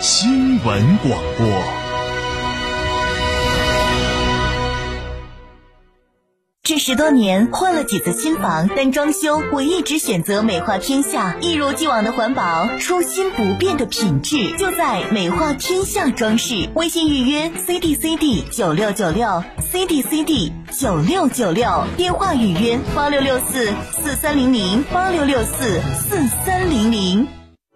新闻广播。这十多年换了几次新房，但装修我一直选择美化天下，一如既往的环保，初心不变的品质，就在美化天下装饰。微信预约 C D C D 九六九六 C D C D 九六九六，电话预约八六六四四三零零八六六四四三零零。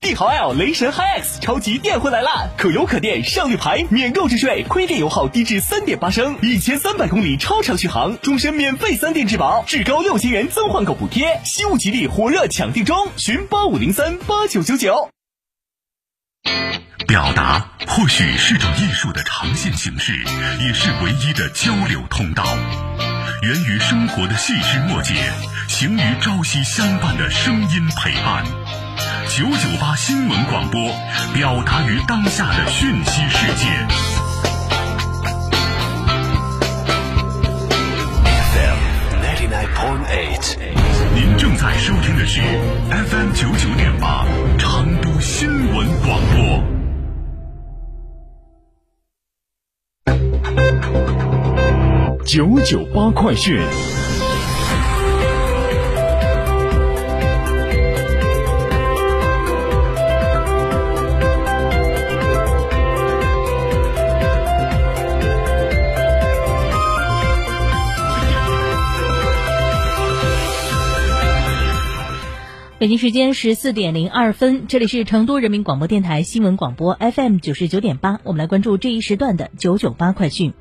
帝豪 L 雷神 HiX 超级电混来啦！可油可电，上绿牌，免购置税，亏电油耗低至三点八升，一千三百公里超长续航，终身免费三电质保，至高六千元增换购补贴，西物吉利火热抢订中，寻八五零三八九九九。表达或许是种艺术的呈现形式，也是唯一的交流通道。源于生活的细枝末节，行于朝夕相伴的声音陪伴。九九八新闻广播，表达于当下的讯息世界。FM ninety nine point eight，您正在收听的是 FM 九九点八成都新闻广播。九九八快讯。北京时间十四点零二分，这里是成都人民广播电台新闻广播 FM 九十九点八，我们来关注这一时段的九九八快讯。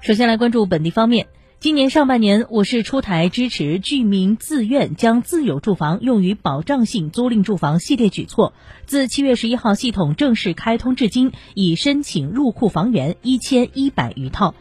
首先来关注本地方面，今年上半年，我市出台支持居民自愿将自有住房用于保障性租赁住房系列举措。自七月十一号系统正式开通至今，已申请入库房源一千一百余套。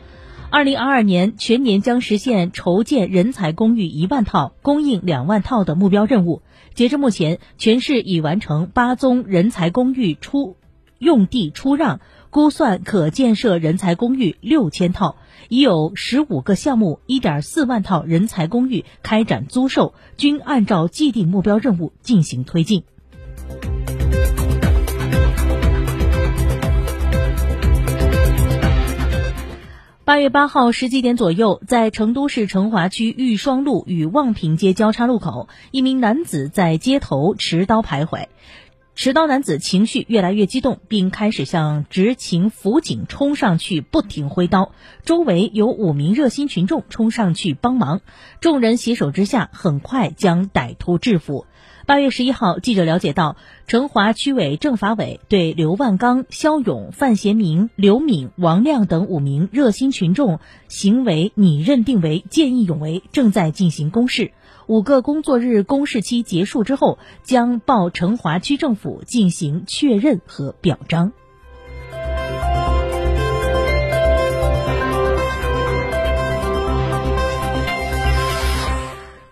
二零二二年全年将实现筹建人才公寓一万套、供应两万套的目标任务。截至目前，全市已完成八宗人才公寓出用地出让，估算可建设人才公寓六千套，已有十五个项目一点四万套人才公寓开展租售，均按照既定目标任务进行推进。八月八号十几点左右，在成都市成华区玉双路与望平街交叉路口，一名男子在街头持刀徘徊。持刀男子情绪越来越激动，并开始向执勤辅警冲上去，不停挥刀。周围有五名热心群众冲上去帮忙，众人携手之下，很快将歹徒制服。八月十一号，记者了解到，成华区委政法委对刘万刚、肖勇、范贤明、刘敏、王亮等五名热心群众行为拟认定为见义勇为，正在进行公示。五个工作日公示期结束之后，将报成华区政府进行确认和表彰。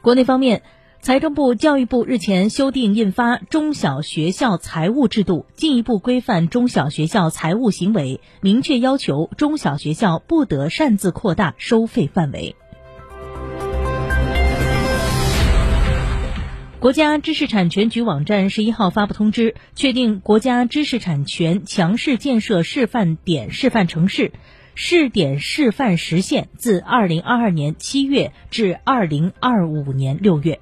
国内方面。财政部、教育部日前修订印发《中小学校财务制度》，进一步规范中小学校财务行为，明确要求中小学校不得擅自扩大收费范围。国家知识产权局网站十一号发布通知，确定国家知识产权强势建设示范点示范城市，试点示范时限自二零二二年七月至二零二五年六月。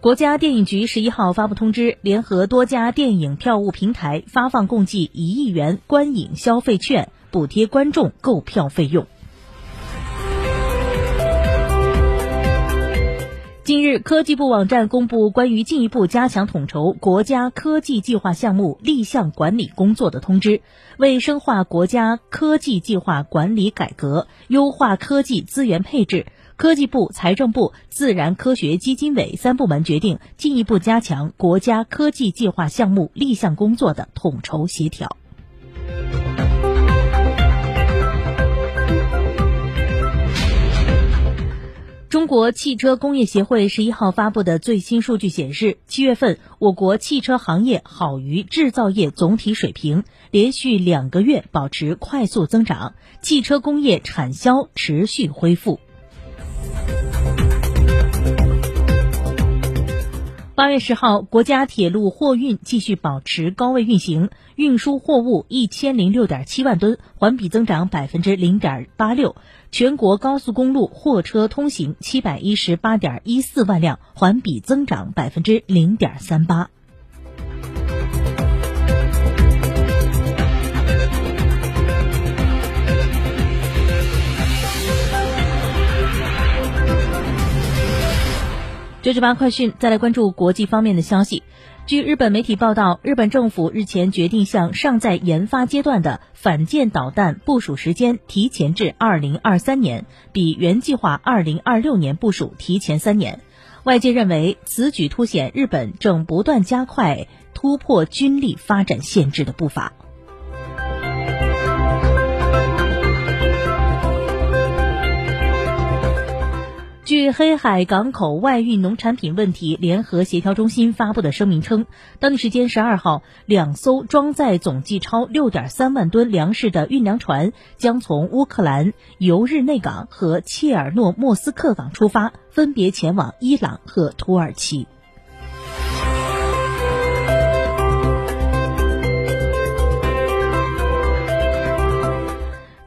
国家电影局十一号发布通知，联合多家电影票务平台发放共计一亿元观影消费券，补贴观众购票费用。近日，科技部网站公布关于进一步加强统筹国家科技计划项目立项管理工作的通知。为深化国家科技计划管理改革，优化科技资源配置，科技部、财政部、自然科学基金委三部门决定进一步加强国家科技计划项目立项工作的统筹协调。中国汽车工业协会十一号发布的最新数据显示，七月份我国汽车行业好于制造业总体水平，连续两个月保持快速增长，汽车工业产销持续恢复。八月十号，国家铁路货运继续保持高位运行，运输货物一千零六点七万吨，环比增长百分之零点八六；全国高速公路货车通行七百一十八点一四万辆，环比增长百分之零点三八。九九八快讯，再来关注国际方面的消息。据日本媒体报道，日本政府日前决定向尚在研发阶段的反舰导弹部署时间提前至二零二三年，比原计划二零二六年部署提前三年。外界认为，此举凸显日本正不断加快突破军力发展限制的步伐。据黑海港口外运农产品问题联合协调中心发布的声明称，当地时间十二号，两艘装载总计超六点三万吨粮食的运粮船将从乌克兰尤日内港和切尔诺莫斯克港出发，分别前往伊朗和土耳其。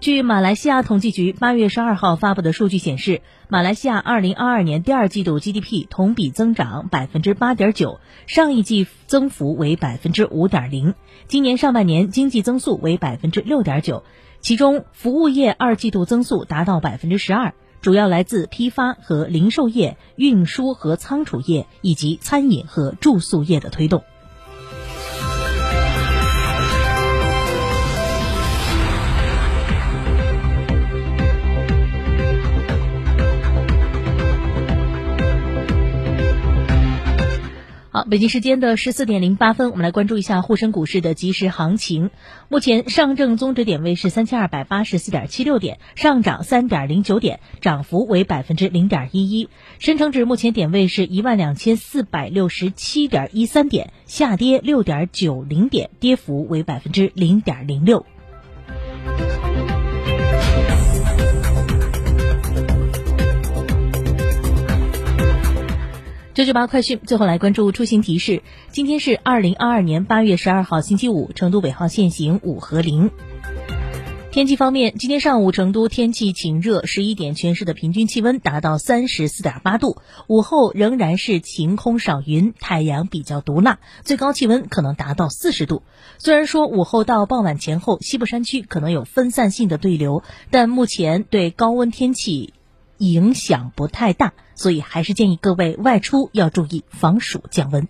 据马来西亚统计局八月十二号发布的数据显示，马来西亚二零二二年第二季度 GDP 同比增长百分之八点九，上一季增幅为百分之五点零。今年上半年经济增速为百分之六点九，其中服务业二季度增速达到百分之十二，主要来自批发和零售业、运输和仓储业以及餐饮和住宿业的推动。好，北京时间的十四点零八分，我们来关注一下沪深股市的即时行情。目前上证综指点位是三千二百八十四点七六点，上涨三点零九点，涨幅为百分之零点一一。深成指目前点位是一万两千四百六十七点一三点，下跌六点九零点，跌幅为百分之零点零六。九九八快讯，最后来关注出行提示。今天是二零二二年八月十二号星期五，成都尾号限行五和零。天气方面，今天上午成都天气晴热，十一点全市的平均气温达到三十四点八度。午后仍然是晴空少云，太阳比较毒辣，最高气温可能达到四十度。虽然说午后到傍晚前后，西部山区可能有分散性的对流，但目前对高温天气。影响不太大，所以还是建议各位外出要注意防暑降温。